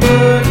Good.